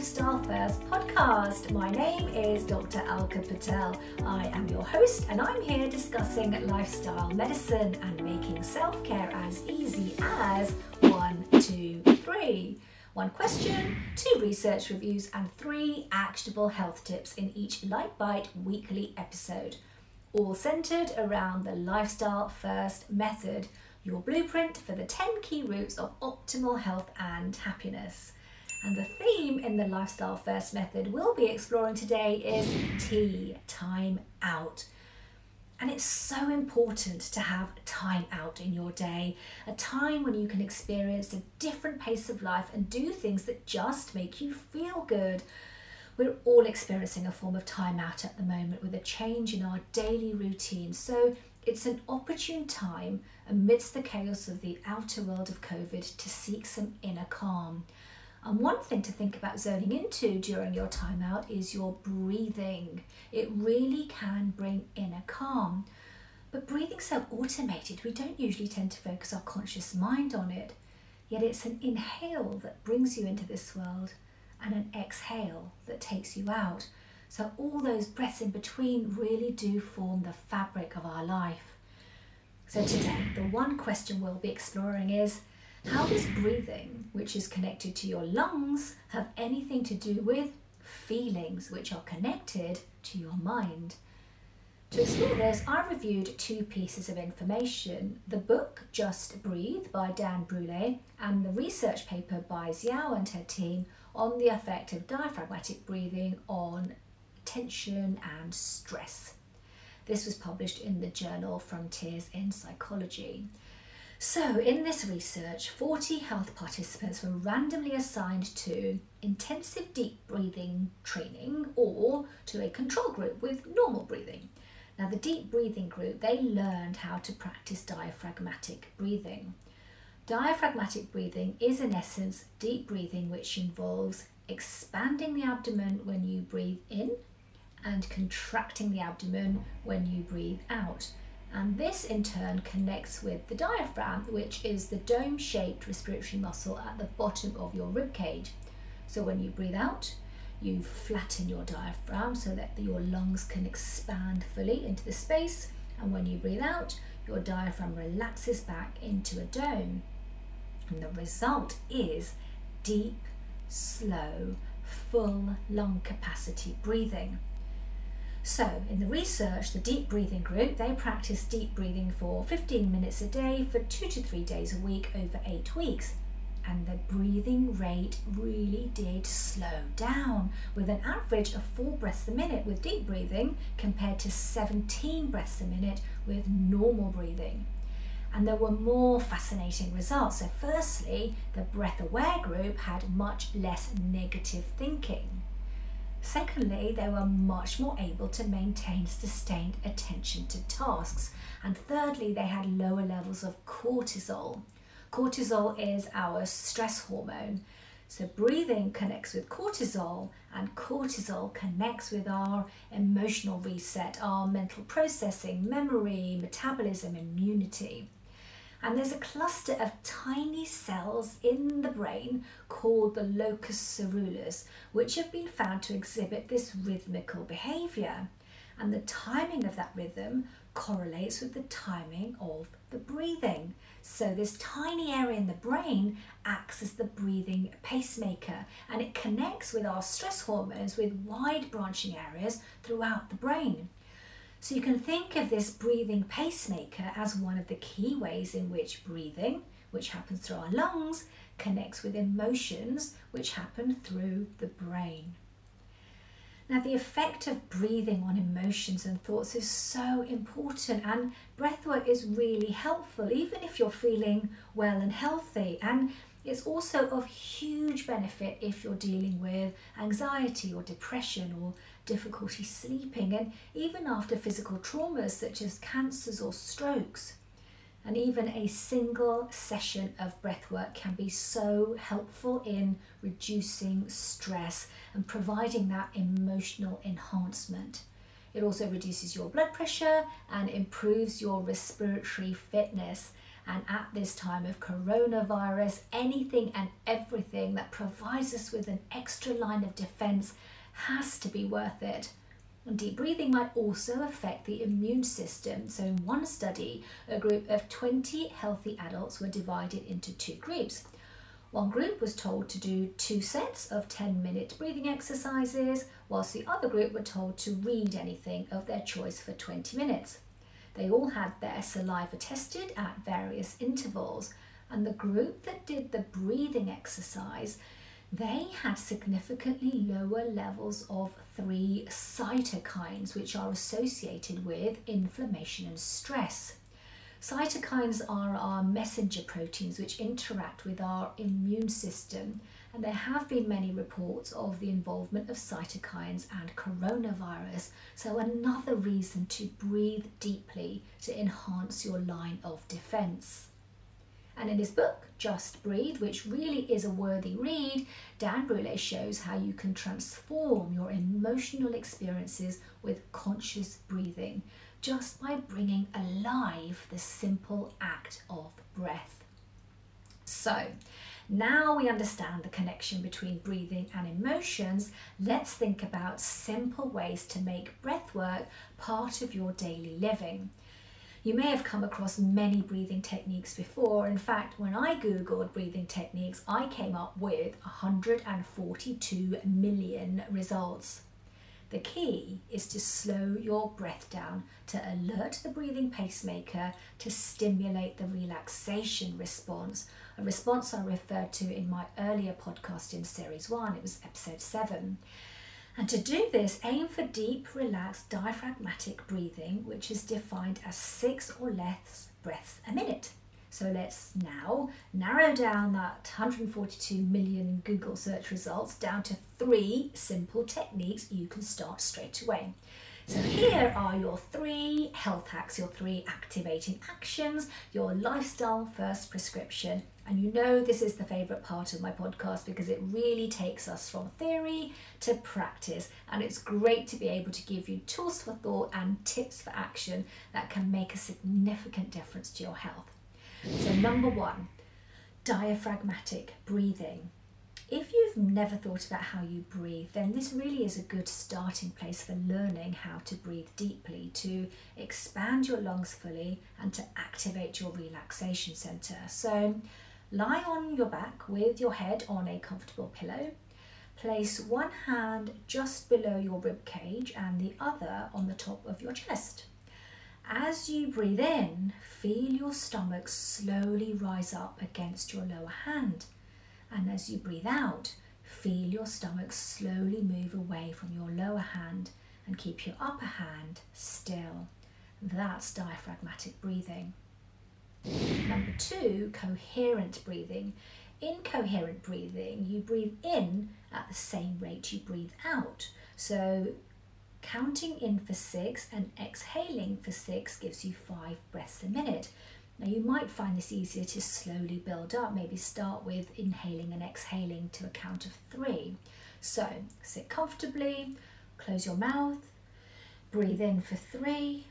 Lifestyle First podcast. My name is Dr. Alka Patel. I am your host, and I'm here discussing lifestyle medicine and making self care as easy as one, two, three. One question, two research reviews, and three actionable health tips in each Light Bite weekly episode. All centered around the Lifestyle First method, your blueprint for the 10 key routes of optimal health and happiness. And the theme in the Lifestyle First method we'll be exploring today is T, time out. And it's so important to have time out in your day, a time when you can experience a different pace of life and do things that just make you feel good. We're all experiencing a form of time out at the moment with a change in our daily routine. So it's an opportune time amidst the chaos of the outer world of COVID to seek some inner calm. And one thing to think about zoning into during your time out is your breathing. It really can bring inner calm. But breathing's so automated, we don't usually tend to focus our conscious mind on it. Yet it's an inhale that brings you into this world and an exhale that takes you out. So all those breaths in between really do form the fabric of our life. So today, the one question we'll be exploring is how does breathing, which is connected to your lungs, have anything to do with feelings, which are connected to your mind? To explore this, I reviewed two pieces of information the book Just Breathe by Dan Brule and the research paper by Xiao and her team on the effect of diaphragmatic breathing on tension and stress. This was published in the journal Frontiers in Psychology. So, in this research, 40 health participants were randomly assigned to intensive deep breathing training or to a control group with normal breathing. Now, the deep breathing group, they learned how to practice diaphragmatic breathing. Diaphragmatic breathing is, in essence, deep breathing, which involves expanding the abdomen when you breathe in and contracting the abdomen when you breathe out. And this in turn connects with the diaphragm, which is the dome shaped respiratory muscle at the bottom of your rib cage. So when you breathe out, you flatten your diaphragm so that your lungs can expand fully into the space. And when you breathe out, your diaphragm relaxes back into a dome. And the result is deep, slow, full lung capacity breathing. So, in the research, the deep breathing group, they practiced deep breathing for 15 minutes a day for two to three days a week over eight weeks. And the breathing rate really did slow down with an average of four breaths a minute with deep breathing compared to 17 breaths a minute with normal breathing. And there were more fascinating results. So, firstly, the breath aware group had much less negative thinking. Secondly, they were much more able to maintain sustained attention to tasks. And thirdly, they had lower levels of cortisol. Cortisol is our stress hormone. So, breathing connects with cortisol, and cortisol connects with our emotional reset, our mental processing, memory, metabolism, immunity. And there's a cluster of tiny cells in the brain called the locus coeruleus, which have been found to exhibit this rhythmical behavior. And the timing of that rhythm correlates with the timing of the breathing. So, this tiny area in the brain acts as the breathing pacemaker and it connects with our stress hormones with wide branching areas throughout the brain. So you can think of this breathing pacemaker as one of the key ways in which breathing, which happens through our lungs, connects with emotions, which happen through the brain. Now, the effect of breathing on emotions and thoughts is so important, and breathwork is really helpful, even if you're feeling well and healthy. And it's also of huge benefit if you're dealing with anxiety or depression or difficulty sleeping, and even after physical traumas such as cancers or strokes. And even a single session of breathwork can be so helpful in reducing stress and providing that emotional enhancement. It also reduces your blood pressure and improves your respiratory fitness. And at this time of coronavirus, anything and everything that provides us with an extra line of defense has to be worth it. And deep breathing might also affect the immune system. So, in one study, a group of 20 healthy adults were divided into two groups. One group was told to do two sets of 10 minute breathing exercises, whilst the other group were told to read anything of their choice for 20 minutes. They all had their saliva tested at various intervals, and the group that did the breathing exercise they had significantly lower levels of three cytokines, which are associated with inflammation and stress. Cytokines are our messenger proteins which interact with our immune system, and there have been many reports of the involvement of cytokines and coronavirus. So, another reason to breathe deeply to enhance your line of defense. And in his book, Just Breathe, which really is a worthy read, Dan Brule shows how you can transform your emotional experiences with conscious breathing just by bringing alive the simple act of breath. So, now we understand the connection between breathing and emotions, let's think about simple ways to make breath work part of your daily living. You may have come across many breathing techniques before. In fact, when I googled breathing techniques, I came up with 142 million results. The key is to slow your breath down to alert the breathing pacemaker to stimulate the relaxation response, a response I referred to in my earlier podcast in series one, it was episode seven. And to do this, aim for deep, relaxed, diaphragmatic breathing, which is defined as six or less breaths a minute. So let's now narrow down that 142 million Google search results down to three simple techniques you can start straight away. So here are your three health hacks, your three activating actions, your lifestyle first prescription. And you know this is the favourite part of my podcast because it really takes us from theory to practice. And it's great to be able to give you tools for thought and tips for action that can make a significant difference to your health. So, number one, diaphragmatic breathing. If you've never thought about how you breathe, then this really is a good starting place for learning how to breathe deeply, to expand your lungs fully, and to activate your relaxation center. So, lie on your back with your head on a comfortable pillow. Place one hand just below your rib cage and the other on the top of your chest. As you breathe in, feel your stomach slowly rise up against your lower hand. And as you breathe out, feel your stomach slowly move away from your lower hand and keep your upper hand still. That's diaphragmatic breathing. Number two, coherent breathing. In coherent breathing, you breathe in at the same rate you breathe out. So, counting in for six and exhaling for six gives you five breaths a minute. Now you might find this easier to slowly build up. Maybe start with inhaling and exhaling to a count of three. So sit comfortably, close your mouth, breathe in for three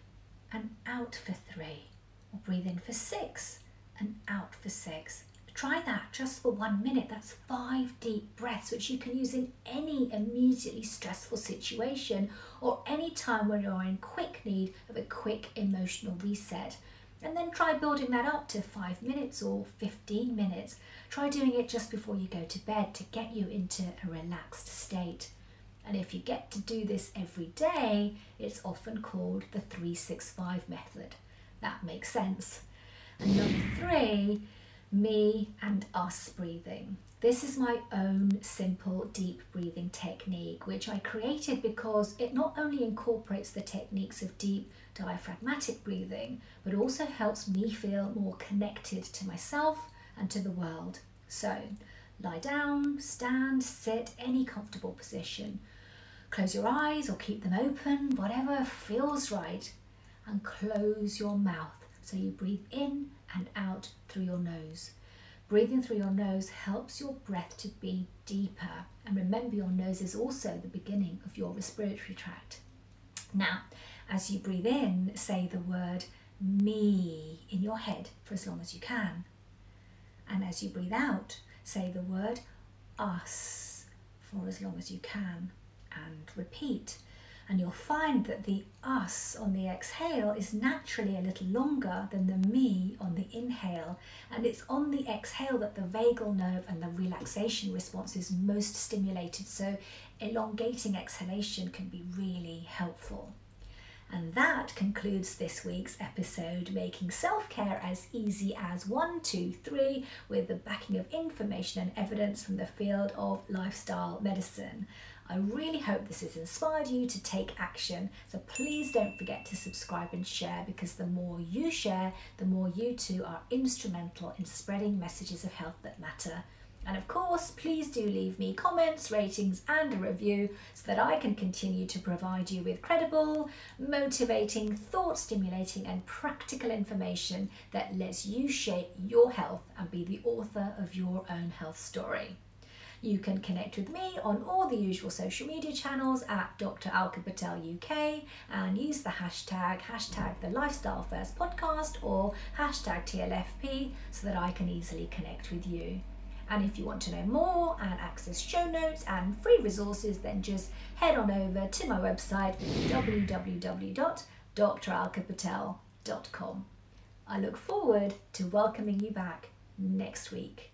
and out for three. Or breathe in for six and out for six. Try that just for one minute. That's five deep breaths, which you can use in any immediately stressful situation or any time when you're in quick need of a quick emotional reset. And then try building that up to five minutes or 15 minutes. Try doing it just before you go to bed to get you into a relaxed state. And if you get to do this every day, it's often called the 365 method. That makes sense. And number three, me and us breathing. This is my own simple deep breathing technique, which I created because it not only incorporates the techniques of deep diaphragmatic breathing, but also helps me feel more connected to myself and to the world. So, lie down, stand, sit, any comfortable position. Close your eyes or keep them open, whatever feels right, and close your mouth so you breathe in and out through your nose. Breathing through your nose helps your breath to be deeper. And remember, your nose is also the beginning of your respiratory tract. Now, as you breathe in, say the word me in your head for as long as you can. And as you breathe out, say the word us for as long as you can. And repeat and you'll find that the us on the exhale is naturally a little longer than the me on the inhale. And it's on the exhale that the vagal nerve and the relaxation response is most stimulated. So, elongating exhalation can be really helpful. And that concludes this week's episode, making self care as easy as one, two, three, with the backing of information and evidence from the field of lifestyle medicine. I really hope this has inspired you to take action. So please don't forget to subscribe and share because the more you share, the more you too are instrumental in spreading messages of health that matter. And of course, please do leave me comments, ratings, and a review so that I can continue to provide you with credible, motivating, thought stimulating, and practical information that lets you shape your health and be the author of your own health story. You can connect with me on all the usual social media channels at Dr. Alka Patel UK and use the hashtag, hashtag the Lifestyle First Podcast or hashtag TLFP so that I can easily connect with you. And if you want to know more and access show notes and free resources, then just head on over to my website www.dralkapatel.com. I look forward to welcoming you back next week.